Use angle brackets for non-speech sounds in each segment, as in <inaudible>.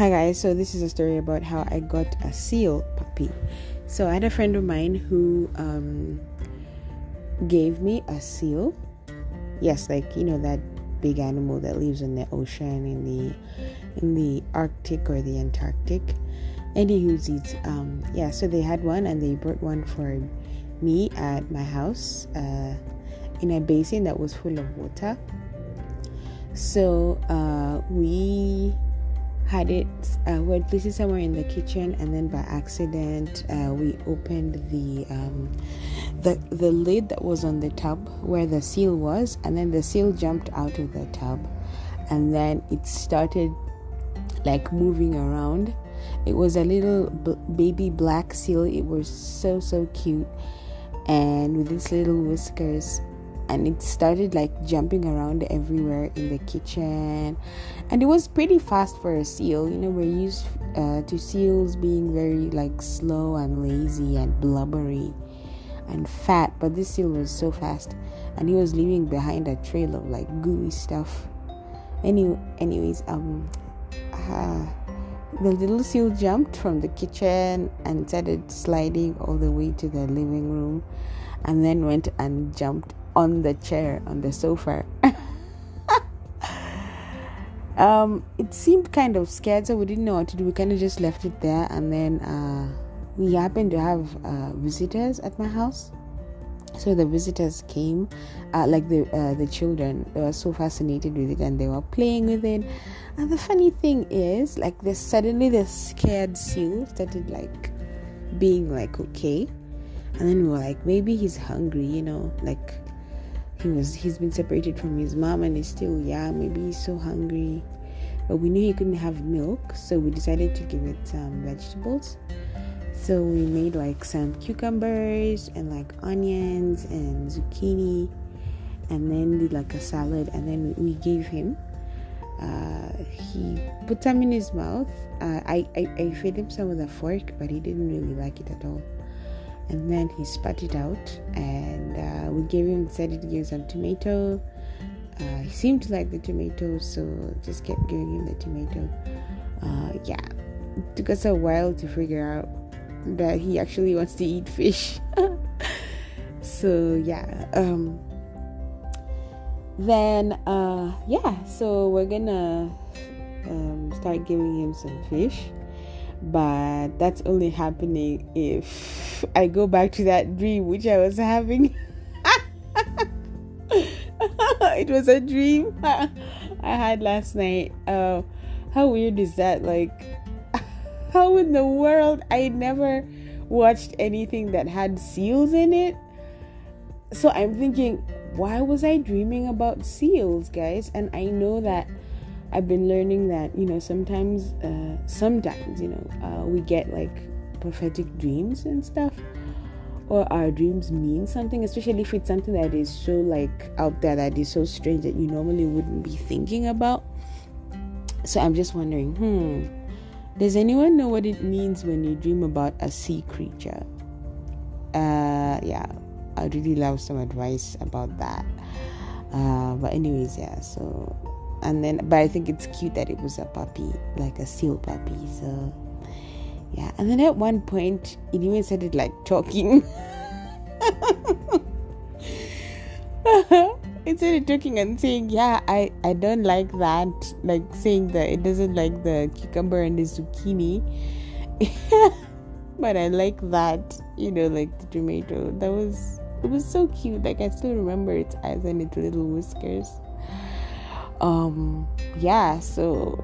Hi guys, so this is a story about how I got a seal puppy. So I had a friend of mine who um, gave me a seal. Yes, like you know that big animal that lives in the ocean in the in the Arctic or the Antarctic. And he Anywho's, um, yeah. So they had one, and they brought one for me at my house uh, in a basin that was full of water. So uh, we had it uh, we had placed it somewhere in the kitchen and then by accident uh, we opened the um, the the lid that was on the tub where the seal was and then the seal jumped out of the tub and then it started like moving around. It was a little b- baby black seal. It was so so cute. And with its little whiskers and it started like jumping around everywhere in the kitchen. And it was pretty fast for a seal you know we're used uh, to seals being very like slow and lazy and blubbery and fat but this seal was so fast. And he was leaving behind a trail of like gooey stuff. Any, anyways um uh, the little seal jumped from the kitchen and started sliding all the way to the living room and then went and jumped on the chair on the sofa. <laughs> um, it seemed kind of scared, so we didn't know what to do. We kind of just left it there, and then uh, we happened to have uh, visitors at my house. So the visitors came, uh, like the uh, the children. They were so fascinated with it, and they were playing with it. And the funny thing is, like, this suddenly the scared seal started like being like okay, and then we were like, maybe he's hungry, you know, like he was he's been separated from his mom and he's still young. Maybe he's so hungry. But we knew he couldn't have milk so we decided to give it some vegetables. So we made like some cucumbers and like onions and zucchini and then did like a salad and then we gave him uh, he put some in his mouth. Uh, I, I, I fed him some with a fork but he didn't really like it at all and then he spat it out and uh, we gave him said it gave some tomato. Uh, he seemed to like the tomato so just kept giving him the tomato. Uh, yeah. It took us a while to figure out that he actually wants to eat fish. <laughs> So yeah um, then uh, yeah so we're gonna um, start giving him some fish but that's only happening if I go back to that dream which I was having. <laughs> it was a dream <laughs> I had last night. Uh, how weird is that? Like, <laughs> how in the world I never watched anything that had seals in it? So I'm thinking, why was I dreaming about seals, guys? And I know that I've been learning that you know sometimes, uh, sometimes you know uh, we get like prophetic dreams and stuff, or our dreams mean something, especially if it's something that is so like out there that is so strange that you normally wouldn't be thinking about. So I'm just wondering, hmm, does anyone know what it means when you dream about a sea creature? Uh, yeah, I'd really love some advice about that. Uh, but anyways, yeah, so and then but i think it's cute that it was a puppy like a seal puppy so yeah and then at one point it even started like talking. <laughs> It started talking and saying yeah i i don't like that like saying that it doesn't like the cucumber and the zucchini. <laughs> But i like that you know like the tomato. That was it was so cute. Like i still remember its eyes and its little whiskers. Um yeah so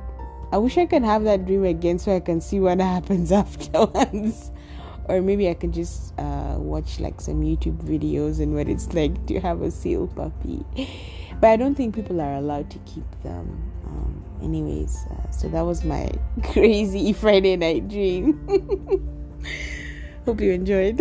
i wish i could have that dream again so i can see what <laughs> happens afterwards. Or maybe i can just uh, watch like some youtube videos and what it's like to have a seal puppy. But i don't think people are allowed to keep them um, anyways uh, so that was my <laughs> crazy friday night dream. <laughs> Hope you enjoyed